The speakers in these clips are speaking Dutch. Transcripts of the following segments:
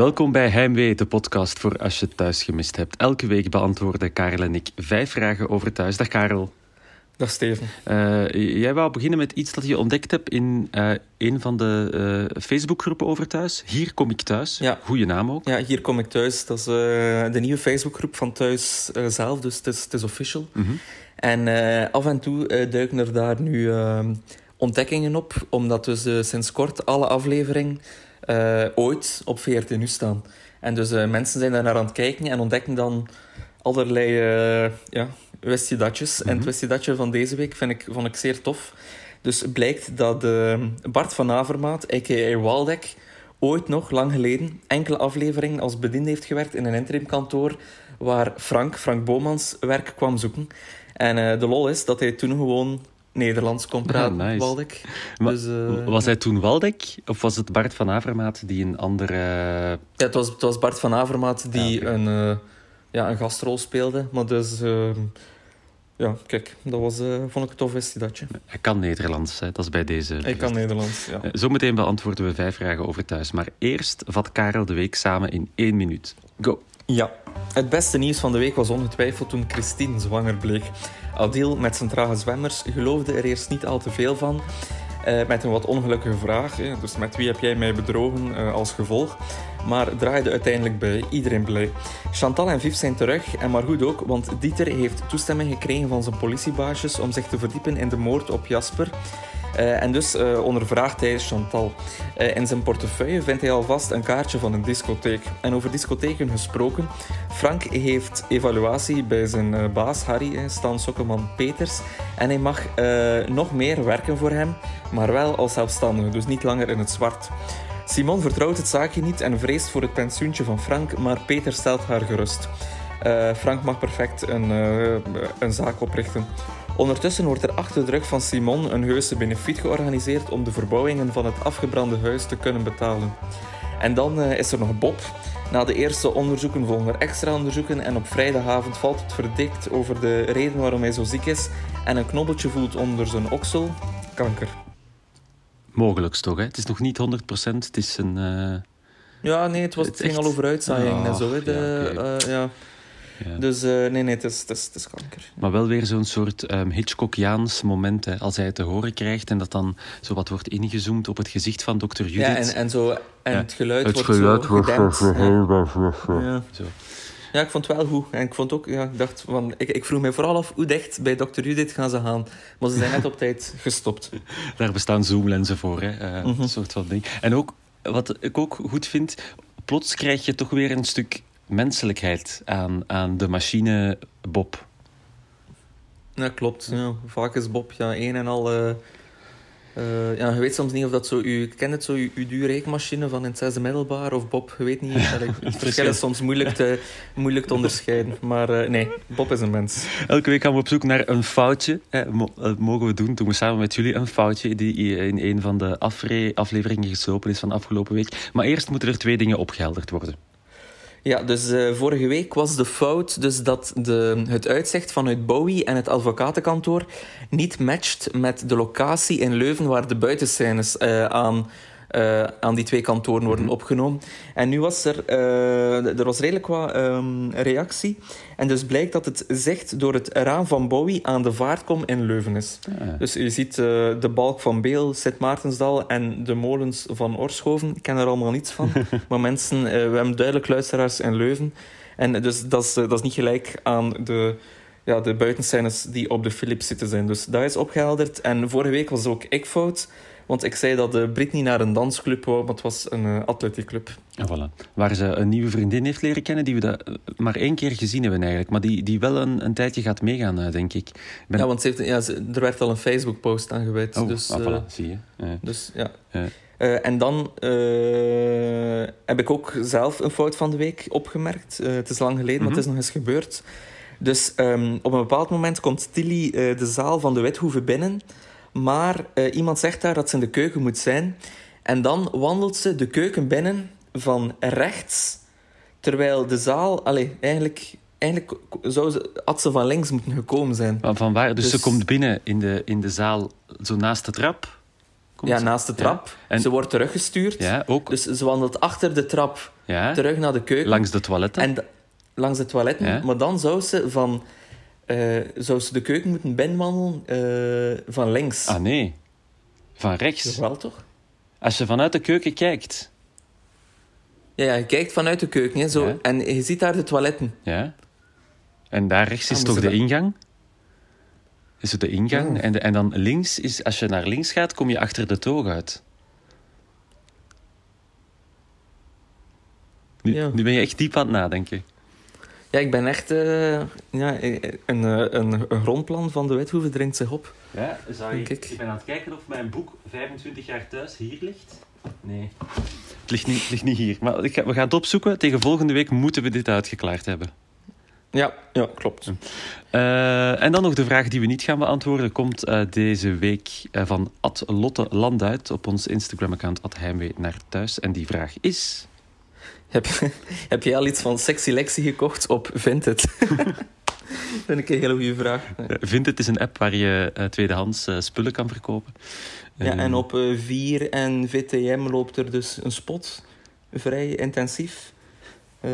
Welkom bij Heimwee, de podcast voor als je thuis gemist hebt. Elke week beantwoorden Karel en ik vijf vragen over thuis. Dag Karel. Dag Steven. Uh, jij wou beginnen met iets dat je ontdekt hebt in uh, een van de uh, Facebookgroepen over thuis. Hier kom ik thuis. Ja. Goeie naam ook. Ja, Hier kom ik thuis. Dat is de nieuwe Facebookgroep van thuis zelf, dus het is, het is official. Mm -hmm. En af en toe duiken er daar nu ehm, ontdekkingen op, omdat dus sinds kort alle afleveringen ooit op VRT nu staan. En dus mensen zijn daar naar aan het kijken en ontdekken dan allerlei ja, wist. Mm -hmm. En het wist je datje van deze week vind ik, vond ik zeer tof. Dus blijkt dat uh, Bart van Avermaat, a.k.a. Waldek, ooit nog, lang geleden, enkele afleveringen als bediende heeft gewerkt in een interimkantoor waar Frank, Frank Bomans, werk kwam zoeken. En uh, de lol is dat hij toen gewoon Nederlands kon praten, nice. Waldek. Maar, dus, uh, was hij toen Waldek? Of was het Bart van Avermaat die een andere... Ja, het was, het was Bart van Avermaat die Ah, een, uh, ja, een gastrol speelde. Maar dus... Uh, ja, kijk, dat was, uh, vond ik een tof festidatje. Hij kan Nederlands, hè? dat is bij deze. Ik kan Nederlands, ja. Zometeen beantwoorden we vijf vragen over thuis. Maar eerst vat Karel de week samen in één minuut. Go! Ja, het beste nieuws van de week was ongetwijfeld toen Christine zwanger bleek. Adil met zijn trage zwemmers geloofde er eerst niet al te veel van. Uh, met een wat ongelukkige vraag. Dus met wie heb jij mij bedrogen uh, als gevolg? Maar draaide uiteindelijk bij iedereen blij. Chantal en Viv zijn terug, en maar goed ook, want Dieter heeft toestemming gekregen van zijn politiebaasjes om zich te verdiepen in de moord op Jasper. Uh, en dus uh, ondervraagt hij Chantal. Uh, in zijn portefeuille vindt hij alvast een kaartje van een discotheek. En over discotheken gesproken, Frank heeft evaluatie bij zijn baas Harry, Stan Sokkelman Peters. En hij mag nog meer werken voor hem, maar wel als zelfstandige, dus niet langer in het zwart. Simon vertrouwt het zaakje niet en vreest voor het pensioentje van Frank, maar Peter stelt haar gerust. Frank mag perfect een, een zaak oprichten. Ondertussen wordt er achter de rug van Simon een heuse benefiet georganiseerd om de verbouwingen van het afgebrande huis te kunnen betalen. En dan uh, is er nog Bob. Na de eerste onderzoeken volgen er extra onderzoeken en op vrijdagavond valt het verdikt over de reden waarom hij zo ziek is en een knobbeltje voelt onder zijn oksel. Kanker. Mogelijks toch, hè? Het is nog niet 100%, het is een... Uh... Ja, nee, het, was, het, het ging echt... al over uitzaaiing en zo. Hè. De, ja, okay. uh, ja. Ja. Dus uh, nee, nee, het is, het, is, het is kanker. Maar wel weer zo'n soort um, Hitchcockiaans moment, hè, als hij het te horen krijgt en dat dan zo wat wordt ingezoomd op het gezicht van dokter Judith. Ja, en, en, zo, en Ja. het geluid Het wordt geluid zo wordt gedempt. Ja. Ja. Zo. ja, ik vond het wel goed. En ik vond ook, ja, ik dacht van, ik, ik vroeg me vooral af hoe dicht bij dokter Judith gaan ze gaan. Maar ze zijn net op tijd gestopt. Daar bestaan zoomlenzen voor, hè. Uh, Mhm. Een soort van ding. En ook, wat ik ook goed vind, plots krijg je toch weer een stuk menselijkheid aan, aan de machine Bob. Ja, klopt. Ja. Vaak is Bob ja, een en al... eh, ja, je weet soms niet of dat zo... U kent het zo, uw, uw duurrekenmachine van in het zesde middelbaar of Bob? Je weet niet. Allee, het verschil is soms moeilijk te, moeilijk te onderscheiden. Maar eh, nee, Bob is een mens. Elke week gaan we op zoek naar een foutje. Dat mogen we doen. Doen we samen met jullie een foutje die in een van de afleveringen geslopen is van afgelopen week. Maar eerst moeten er twee dingen opgehelderd worden. Ja, dus uh, vorige week was de fout dus dat de, het uitzicht vanuit Bowie en het advocatenkantoor niet matcht met de locatie in Leuven waar de buitenscènes uh, aan, uh, aan die twee kantoren worden opgenomen. En nu was er, er was redelijk wat um, reactie. En dus blijkt dat het zicht door het raam van Bowie aan de vaartkom in Leuven is. Ah. Dus je ziet de balk van Beel, Sint-Maartensdal en de molens van Orschoven. Ik ken er allemaal niets van. maar mensen, we hebben duidelijk luisteraars in Leuven. En dus dat is, dat is niet gelijk aan de, ja, de buitenscènes die op de Philips zitten zijn. Dus dat is opgehelderd. En vorige week was ook ik fout. Want ik zei dat de Britney naar een dansclub wou, maar het was een uh, atletiekclub. En voilà. Waar ze een nieuwe vriendin heeft leren kennen, die we dat maar één keer gezien hebben eigenlijk. Maar die, die wel een, een tijdje gaat meegaan, denk ik. Ben... Ja, want ze heeft, ja, ze, er werd al een Facebook-post aan gewijd. Oh, dus, ah, uh, voilà, zie je. Dus ja. Uh, en dan heb ik ook zelf een fout van de week opgemerkt. Het is lang geleden, mm -hmm. maar het is nog eens gebeurd. Dus um, op een bepaald moment komt Tilly de zaal van de Withoeve binnen. Maar iemand zegt daar dat ze in de keuken moet zijn. En dan wandelt ze de keuken binnen van rechts. Terwijl de zaal... Allez, eigenlijk, eigenlijk zou ze, had ze van links moeten gekomen zijn. Van waar? Dus, dus, ze komt binnen in de, in de zaal, zo naast de trap... Komt Ja, ze? naast de trap. En- Ze wordt teruggestuurd. Ja, ook Dus ze wandelt achter de trap ja, terug naar de keuken. langs de toiletten. En langs de toiletten. Ja. Maar dan zou ze van... eh, zou ze de keuken moeten binnenwandelen eh, van links. Ah nee, van rechts. Wel toch? Als je vanuit de keuken kijkt. Ja, ja, je kijkt vanuit de keuken hè, zo, Ja. en je ziet daar de toiletten. Ja. En daar rechts Ah, is toch de dat- ingang? Is het de ingang? Ja. En, de- en dan links is, als je naar links gaat, kom je achter de toog uit. Nu ben je echt diep aan het nadenken. Ja, ik ben echt... eh, ja, een, een, een grondplan van de Withoeve dringt zich op. Ja, zou je- Denk ik. ik ben aan het kijken of mijn boek 25 jaar thuis hier ligt. Nee. Het ligt niet, het ligt niet hier. Maar ik ga- we gaan het opzoeken. Tegen volgende week moeten we dit uitgeklaard hebben. Ja, ja klopt. Eh, en dan nog de vraag die we niet gaan beantwoorden. Komt eh, deze week eh, van Ad Lotte Landuit op ons Instagram-account Ad Heimwee naar thuis. En die vraag is... Heb, heb jij al iets van Sexy gekocht op Vinted? Vind ik een hele goede vraag. eh, Vinted is een app waar je eh, tweedehands eh, spullen kan verkopen. Ja, Eh, en op 4 en VTM loopt er dus een spot, vrij intensief. Eh,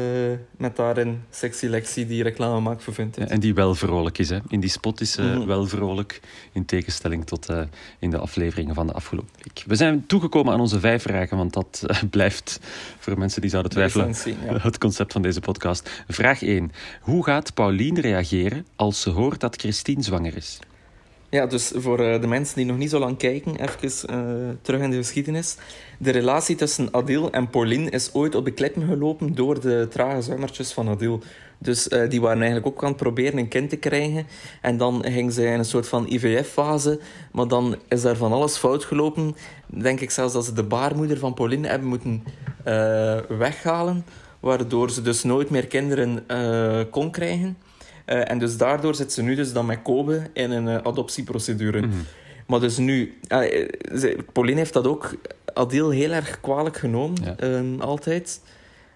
met daarin Sexy Lexi die reclame maakt voor Vinted. Ja, en die wel vrolijk is. Hè. In die spot is Mhm. wel vrolijk, in tegenstelling tot eh, in de afleveringen van de afgelopen week. We zijn toegekomen aan onze vijf vragen, want dat blijft voor mensen die zouden De twijfelen ja. het concept van deze podcast. Vraag 1. Hoe gaat Pauline reageren als ze hoort dat Christine zwanger is? Ja, dus voor eh, de mensen die nog niet zo lang kijken, even eh, terug in de geschiedenis. De relatie tussen Adil en Pauline is ooit op de klippen gelopen door de trage zwemmertjes van Adil. Dus eh, die waren eigenlijk ook aan het proberen een kind te krijgen. En dan ging ze in een soort van IVF-fase. Maar dan is daar van alles fout gelopen. Denk ik zelfs dat ze de baarmoeder van Pauline hebben moeten weghalen. Waardoor ze dus nooit meer kinderen kon krijgen. Eh, en dus daardoor zit ze nu dus dan met Kobe in een eh, adoptieprocedure. Mhm. Maar dus nu... eh, ze- Pauline heeft dat ook Adil heel erg kwalijk genomen. Ja. eh, altijd.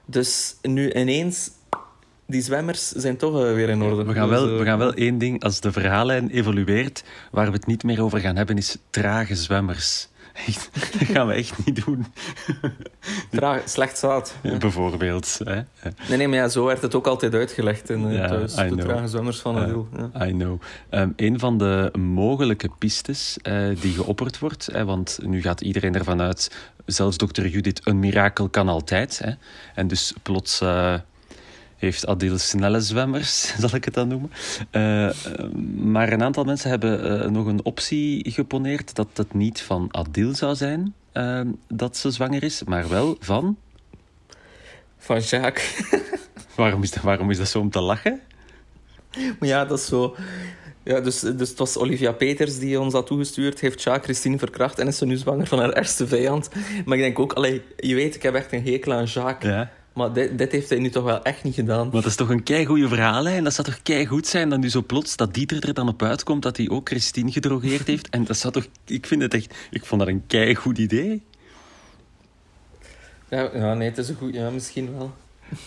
Dus nu ineens... Die zwemmers zijn toch eh, weer in orde. We gaan, Dus, wel, eh, we gaan wel één ding, als de verhaallijn evolueert, waar we het niet meer over gaan hebben, is trage zwemmers. Echt, dat gaan we echt niet doen. traag- slecht zaad. Ja. Bijvoorbeeld. Hè? Nee, nee, maar ja, zo werd het ook altijd uitgelegd in eh, Ja, thuis. I De trage zwemmers van. Ja. I know. Um, een van de mogelijke pistes eh, die geopperd wordt, hè, want nu gaat iedereen ervan uit, zelfs dokter Judith, een mirakel kan altijd. Hè, en dus plots eh, heeft Adil snelle zwemmers, zal ik het dan noemen. Eh, eh, maar een aantal mensen hebben eh, nog een optie geponeerd dat het niet van Adil zou zijn dat ze zwanger is, maar wel van... Van Jacques. Waarom is dat, waarom is dat zo om te lachen? Maar ja, dat is zo... Ja, dus, dus het was Olivia Peters die ons dat toegestuurd heeft. Jacques Christine verkracht en is ze nu zwanger van haar ergste vijand. Maar ik denk ook, allee, je weet, ik heb echt een hekel aan Jacques. Ja. Maar dit, dit heeft hij nu toch wel echt niet gedaan. Maar dat is toch een keigoede verhaal, hè? En dat zou toch keigoed zijn dat nu zo plots dat Dieter er dan op uitkomt dat hij ook Christine gedrogeerd heeft. En dat zou toch... Ik vind het echt... Ik vond dat een keigoed idee. Ja, ja, nee, het is een goed... Ja, misschien wel.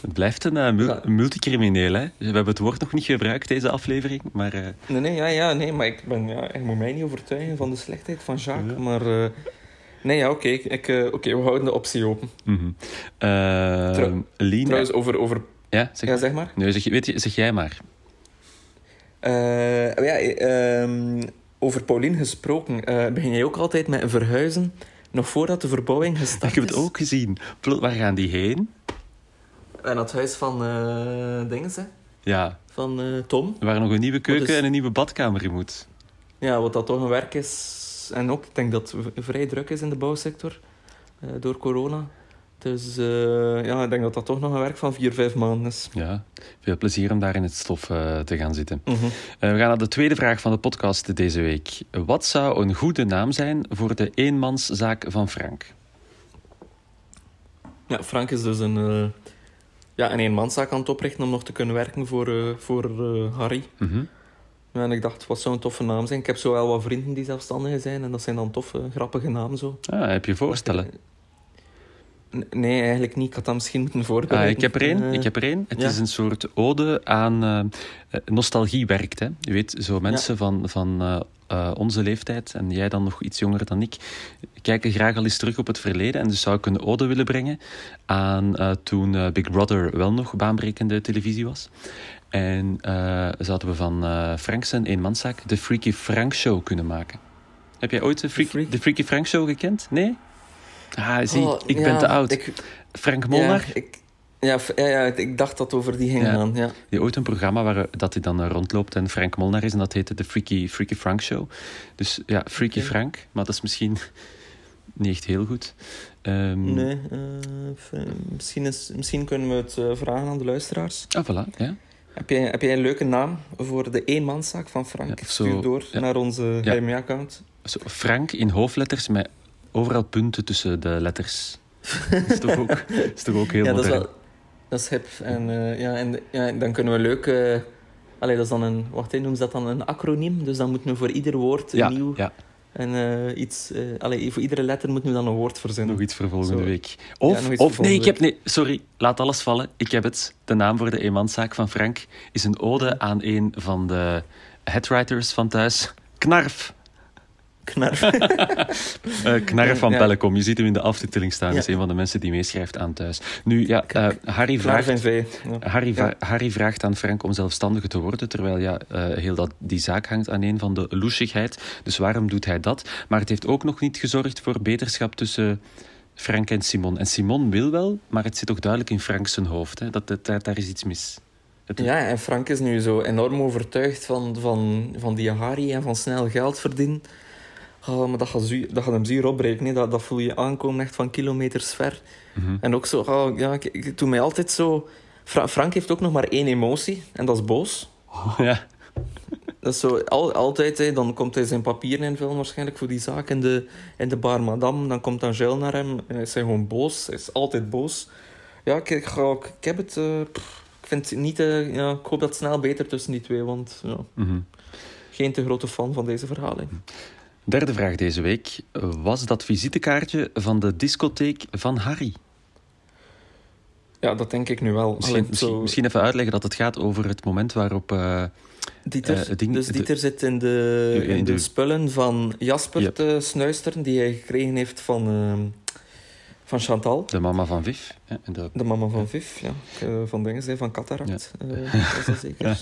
Het blijft een, eh, mul- Ja. een multicrimineel, hè? We hebben het woord nog niet gebruikt, deze aflevering, maar... eh, Nee, nee, ja, ja, nee, maar ik ben... Ja, je moet mij niet overtuigen van de slechtheid van Jacques. Ja. Maar... eh, nee, ja, oké. ik, eh, oké, we houden de optie open. mhm. Eh, Trouw- Lien... Trouwens, over... over Ja, zeg, ja, zeg maar. Nee, zeg, weet je, zeg jij maar. Eh, ja, ehm, over Pauline gesproken. eh, begin jij ook altijd met een verhuizen? Nog voordat de verbouwing gestart Ik heb het ook gezien. Plo- Waar gaan die heen? En het huis van dinges, hè? Ja, Van Tom. waar nog een nieuwe keuken en een nieuwe badkamer in moet. Ja, wat dat toch een werk is. En ook, ik denk dat het vrij druk is in de bouwsector. eh, door corona. Dus eh, ja, ik denk dat dat toch nog een werk van vier, vijf maanden is. Ja, veel plezier om daar in het stof eh, te gaan zitten. Mhm. We gaan naar de tweede vraag van de podcast deze week. Wat zou een goede naam zijn voor de eenmanszaak van Frank? Ja, Frank is dus een, ja, een eenmanszaak aan het oprichten om nog te kunnen werken voor, voor Harry. Mhm. Ja, en ik dacht, wat zou een toffe naam zijn? Ik heb zo wel wat vrienden die zelfstandigen zijn en dat zijn dan toffe, grappige namen zo. Ah, heb je voorstellen? Nee, eigenlijk niet. Ik had dat misschien moeten voorbereiden. Ah, ik heb er één. Eh, ik heb er één. Het ja. is een soort ode aan eh, eh, nostalgie werkt. Hè. Je weet, zo mensen van, van onze leeftijd, en jij dan nog iets jonger dan ik, kijken graag al eens terug op het verleden. En dus zou ik een ode willen brengen aan toen Big Brother wel nog baanbrekende televisie was. En eh, zouden we van eh Frank zijn eenmanszaak de Freaky Frank Show kunnen maken. Heb jij ooit de, Freak- Freak- de Freaky Frank Show gekend? Nee? Ah, zie, oh, ik ja, ben te oud. Ik, Frank Molnar? Ja, ik, ja, ja, ja, ik dacht dat over die ging Ja. gaan. Ja. Die ooit een programma waar dat hij dan eh, rondloopt en Frank Molnar is. En dat heette de Freaky, Freaky Frank Show. Dus ja, Freaky. Frank. Maar dat is misschien niet echt heel goed. Ehm, Nee, eh, eh, misschien, is, misschien kunnen we het eh, vragen aan de luisteraars. Ah, voilà. Ja. Heb jij, heb jij een leuke naam voor de eenmanszaak van Frank? Ja, zo- Stuur door ja. naar onze Ja. HMA-account. Zo, Frank in hoofdletters met overal punten tussen de letters. Dat is toch ook, is toch ook heel Ja, dat is, wel, dat is hip. En, eh, ja, en ja, dan kunnen we leuk... eh allee, dat is dan een... Wacht, noemen ze dat dan een acroniem? Dus dan moeten we voor ieder woord een ja, nieuw... ja, En eh, iets... eh allee, voor iedere letter moeten we dan een woord verzinnen. nog iets voor volgende Zo. week. Of, of nee, ik heb... Nee, sorry. Laat alles vallen. Ik heb het. De naam voor de eenmanszaak van Frank is een ode aan een van de headwriters van thuis. Knarf. Knarf. Eh van Ja. Je ziet hem in de aftiteling staan. Ja. Is een van de mensen die meeschrijft aan thuis. Nu, ja, eh, Harry, vraagt. Harry, Ja. Harry vraagt aan Frank om zelfstandiger te worden, terwijl ja, eh, heel dat, die zaak hangt aan een van de loesigheid. Dus waarom doet hij dat? Maar het heeft ook nog niet gezorgd voor beterschap tussen Frank en Simon. En Simon wil wel, maar het zit toch duidelijk in Frank zijn hoofd. Hè? Dat, dat, daar, daar is iets mis. Ja, en Frank is nu zo enorm overtuigd van, van, van die Harry en van snel geld verdienen. Oh, maar dat gaat, dat gaat hem zuur opbreken. hè. Dat, dat voel je aankomen echt van kilometers ver. Mhm. En ook zo, oh, ja, ik, ik doe mij altijd zo... Fra- Frank heeft ook nog maar één emotie, en dat is boos. ja. Dat is zo, al, altijd, hè, dan komt hij zijn papieren invullen waarschijnlijk voor die zaak in de, in de bar Madame. Dan komt Angel naar hem en hij is gewoon boos. Hij is altijd boos. Ja, ik, ik, ga ik heb het... eh, ik vind het niet... eh, ja, ik hoop dat het snel beter tussen die twee, want... Ja, Mhm. geen te grote fan van deze verhaling. Derde vraag deze week. Was dat visitekaartje van de discotheek van Harry? Ja, dat denk ik nu wel. Misschien, Allee, misschien, zo- misschien even uitleggen dat het gaat over het moment waarop... eh, Dieter, eh, het ding- dus de- Dieter zit in de, in de spullen van Jasper Yep. te snuisteren, die hij gekregen heeft van, ehm, van Chantal. de mama van Viv. hè, de De mama van Viv, ja. Eh, van dingen, zei, van Cataract. eh, is dat zeker.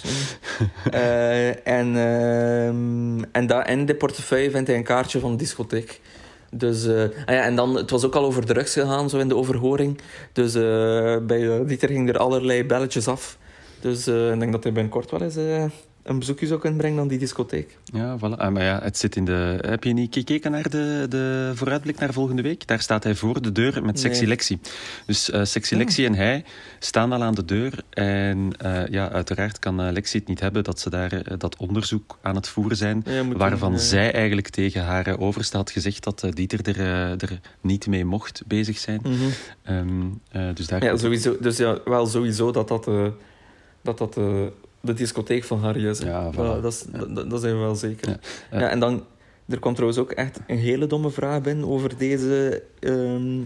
Eh, en, ehm, en, da, in de portefeuille vindt hij een kaartje van de discotheek. Dus, ah ja, en dan, het was ook al over drugs gegaan, zo in de overhoring. Dus bij Dieter ging er allerlei belletjes af. Dus ik denk dat hij binnenkort wel eens een bezoekje zou kunnen brengen aan die discotheek. Ja, voilà. Ah, maar ja, het zit in de... Heb je niet gekeken naar de, de vooruitblik naar volgende week? Daar staat hij voor de deur met Sexy Nee. Lexi. Dus eh, Sexy Lexi en hij staan al aan de deur. En eh, ja, uiteraard kan eh, Lexi het niet hebben dat ze daar dat onderzoek aan het voeren zijn. Ja, Waarvan doen, zij eigenlijk tegen haar overste had gezegd dat Dieter er, er niet mee mocht bezig zijn. mhm. Ehm, eh, dus daar Ja, sowieso. Dus ja, wel sowieso dat dat, dat, dat de discotheek van Harry is. hè. Ja, voilà. dat, dat, is- dat, dat zijn we wel zeker. Ja. en dan, er komt trouwens ook echt een hele domme vraag binnen over deze, ehm,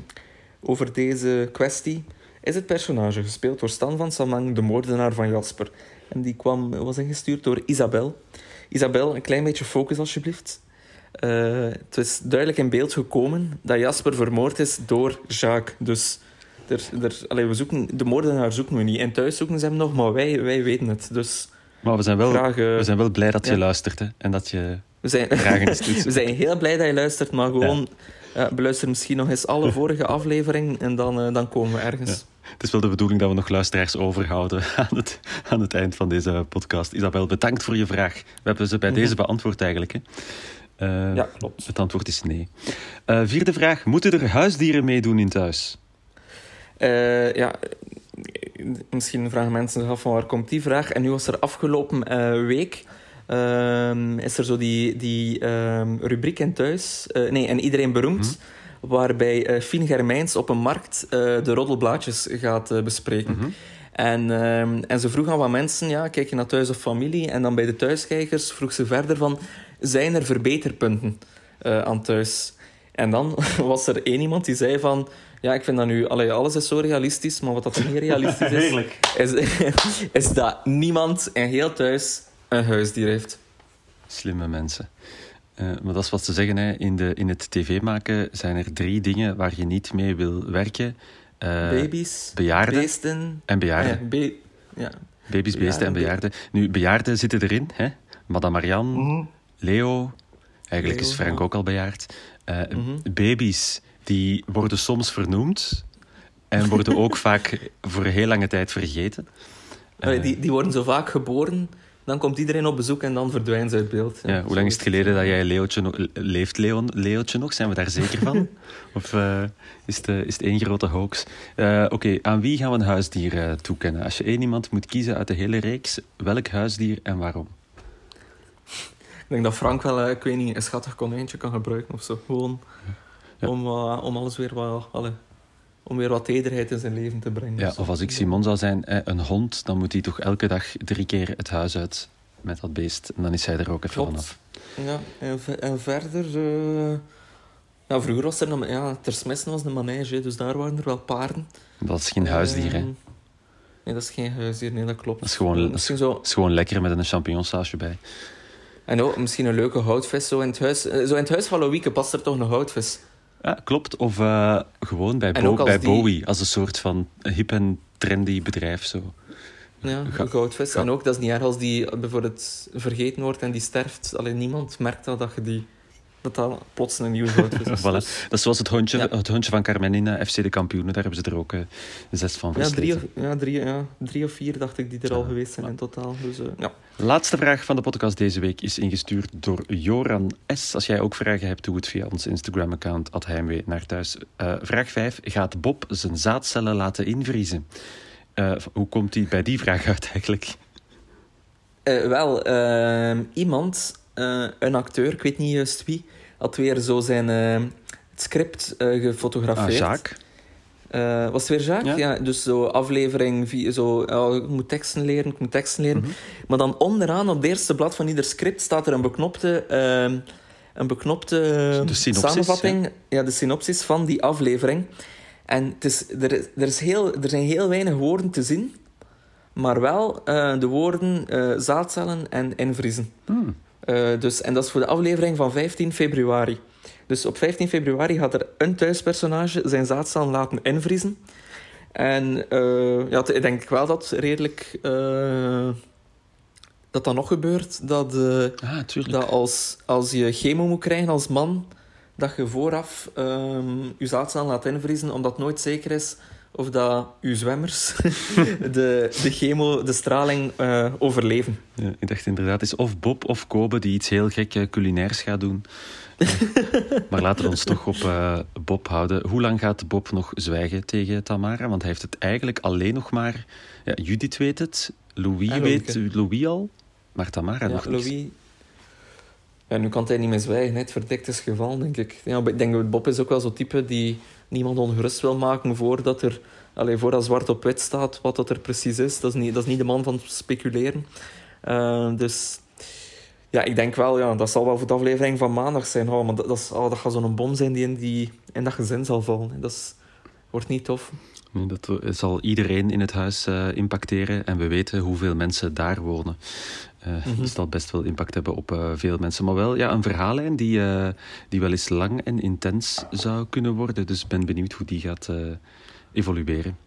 over deze kwestie. Is het personage gespeeld door Stan van Samang, de moordenaar van Jasper? En die kwam, was ingestuurd door Isabel. Isabel, een klein beetje focus alsjeblieft. Eh, het is duidelijk in beeld gekomen dat Jasper vermoord is door Jacques. Dus er, er, allee, we zoeken, de moordenaar zoeken we niet. En thuis zoeken ze hem nog, maar wij, wij weten het. Dus Maar we zijn wel, graag... eh, we zijn wel blij dat je ja. luistert hè, en dat je we zijn, we zijn heel blij dat je luistert, maar gewoon ja, beluister misschien nog eens alle vorige afleveringen en dan, eh, dan komen we ergens. Het is wel de bedoeling dat we nog luisteraars overhouden aan het, aan het eind van deze podcast. Isabel, bedankt voor je vraag. We hebben ze bij Mhm. deze beantwoord eigenlijk. Hè. Eh, Ja, klopt. Het antwoord is nee. Eh, vierde vraag. Moeten er huisdieren meedoen in thuis? Eh, ja, misschien vragen mensen zich af van waar komt die vraag. En nu was er afgelopen eh, week... ehm, is er zo die, die ehm, rubriek in thuis... eh, nee, en iedereen beroemd... Waarbij eh Fien Germijns op een markt de roddelblaadjes gaat bespreken. Mhm. En, ehm, en ze vroeg aan wat mensen, ja, kijk je naar thuis of familie? En dan bij de thuiskijkers vroeg ze verder van, zijn er verbeterpunten aan thuis? En dan was er één iemand die zei van, Ja, ik vind dat nu... Allee, alles is zo realistisch, maar wat dat niet realistisch is... Is, is dat niemand in heel thuis een huisdier heeft. Slimme mensen. Eh, maar dat is wat ze zeggen, hè. In, de, in het tv maken zijn er drie dingen waar je niet mee wil werken. Eh, Baby's, bejaarden beesten... en bejaarden. Ja, be- ja. Baby's, beesten en Bejaarden. Nu, bejaarden zitten erin, hè. Madame Marianne, Leo. Eigenlijk Leo, is Frank ja. ook al bejaard. Eh, Mhm. Baby's, die worden soms vernoemd. En worden ook vaak voor een heel lange tijd vergeten. Allee, Eh, die, die worden zo vaak geboren, dan komt iedereen op bezoek en dan verdwijnen ze uit beeld. Ja, hoe lang is het geleden dat jij Leootje nog... Leeft Leon, nog? Zijn we daar zeker van? of eh, is, het, eh, is het één grote hoax? Oké, aan wie gaan we een huisdier toekennen? Als je één iemand moet kiezen uit de hele reeks, welk huisdier en waarom? Ik denk dat Frank wel, ik weet niet, een schattig konijntje kan gebruiken of zo. Gewoon Ja. Om, eh, om alles weer wat... Allee, om weer wat tederheid in zijn leven te brengen. Ja, of als ik Simon zou zijn, een hond, dan moet hij toch elke dag drie keer het huis uit met dat beest. En dan is hij er ook even vanaf. Ja, en, ve- en verder... eh, ja, vroeger was er... Een, ja, ter smessen was een manege, dus daar waren er wel paarden. Dat is geen huisdier, hè. Ehm, Nee, dat is geen huisdier, nee, dat klopt. Dat is gewoon- zo... Is gewoon lekker met een champignonsausje bij. En ook misschien een leuke houtvis. Zo in het huis, eh, zo in het huis van Loïke past er toch een houtvis. Ja, klopt. Of eh, gewoon bij, Bo- bij die- Bowie, als een soort van hip en trendy bedrijf. Zo. Ja, een goudvis. En ook, dat is niet erg als die bijvoorbeeld vergeten wordt en die sterft. Alleen niemand merkt dat, dat je die... Dat plots een nieuwe goudvis. Voilà. Dat is zoals het hondje, Ja. het hondje van Carmen in eh, FC de kampioenen. Daar hebben ze er ook eh, zes van ja, drie of, versleten. ja, drie, ja, drie of vier dacht ik die er al geweest zijn in totaal. Dus, eh, ja. Laatste vraag van de podcast deze week is ingestuurd door Joran S. Als jij ook vragen hebt, doe het via ons Instagram-account, Heimwee naar thuis. Eh, vraag 5. Gaat Bob zijn zaadcellen laten invriezen? Hoe komt hij bij die vraag uit eigenlijk? Wel, ehm, iemand, een acteur, ik weet niet juist wie, had weer zo zijn eh, het script eh, Ah, gefotografeerd. Jacques. Eh, was het weer Jacques? Ja. Ja. dus zo aflevering, vi- zo, ik moet teksten leren, ik moet teksten leren. Mhm. Maar dan onderaan, op het eerste blad van ieder script, staat er een beknopte, ehm, een beknopte synopsis, samenvatting. Ja. de synopsis van die aflevering. En het is, er, is- er, is heel, er zijn heel weinig woorden te zien, maar wel de woorden zaadcellen en invriezen. Hmm. Eh, dus, en dat is voor de aflevering van 15 februari. Dus op 15 februari gaat er een thuispersonage zijn zaadcellen laten invriezen. En eh, ja, ik denk wel dat redelijk... eh, dat dat nog gebeurt. Dat, Ah, dat als, als je chemo moet krijgen als man, dat je vooraf ehm, je zaadcellen laat invriezen, omdat het nooit zeker is of dat je zwemmers de, de chemo, de straling eh, overleven. Ja, ik dacht inderdaad, het is of Bob of Kobe die iets heel gek eh, culinairs gaat doen. Maar laten we ons toch op eh, Bob houden. Hoe lang gaat Bob nog zwijgen tegen Tamara? Want hij heeft het eigenlijk alleen nog maar... Ja, Judith weet het, Louis weet. Louis al, maar Tamara Ja, nog niet. Nu kan hij niet meer zwijgen. Het verdikt is geval, denk ik. Ja, ik denk dat Bob is ook wel zo'n type die niemand ongerust wil maken voordat er... Allee, voordat zwart op wit staat wat dat er precies is. Dat is niet, dat is niet de man van speculeren. Eh, dus... Ja, ik denk wel, ja, dat zal wel voor de aflevering van maandag zijn. Oh, maar dat, dat, oh, gaat zo'n bom zijn die in, die in dat gezin zal vallen. Dat is, wordt niet tof. Nee, Dat eh, zal iedereen in het huis eh, impacteren. En we weten hoeveel mensen daar wonen. Dus dat zal best wel impact hebben op eh, veel mensen. Maar wel ja, een verhaallijn die, eh, die wel eens lang en intens zou kunnen worden. Dus ik ben benieuwd hoe die gaat evolueren.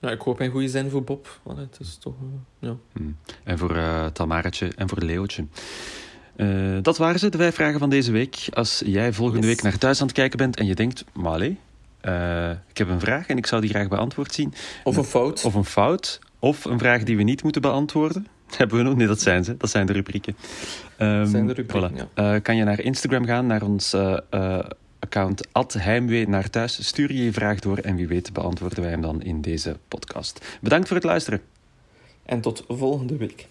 Ja, ik hoop in goede zin voor Bob. Want het is toch... ja. Hmm. En voor Tamaratje en voor. Eh, dat waren ze, de vijf vragen van deze week. Als jij volgende Yes. week naar thuis aan het kijken bent en je denkt... Maar ik heb een vraag en ik zou die graag beantwoord zien. Of een fout. Of een fout, of een vraag die we niet moeten beantwoorden. Hebben we nog? Nee, dat zijn ze. Dat zijn de rubrieken. Ehm, zijn de rubrieken, voilà. Eh, kan je naar Instagram gaan, naar ons eh, eh, account Heimwee naar thuis. Stuur je je vraag door en wie weet beantwoorden wij hem dan in deze podcast. Bedankt voor het luisteren. En tot volgende week.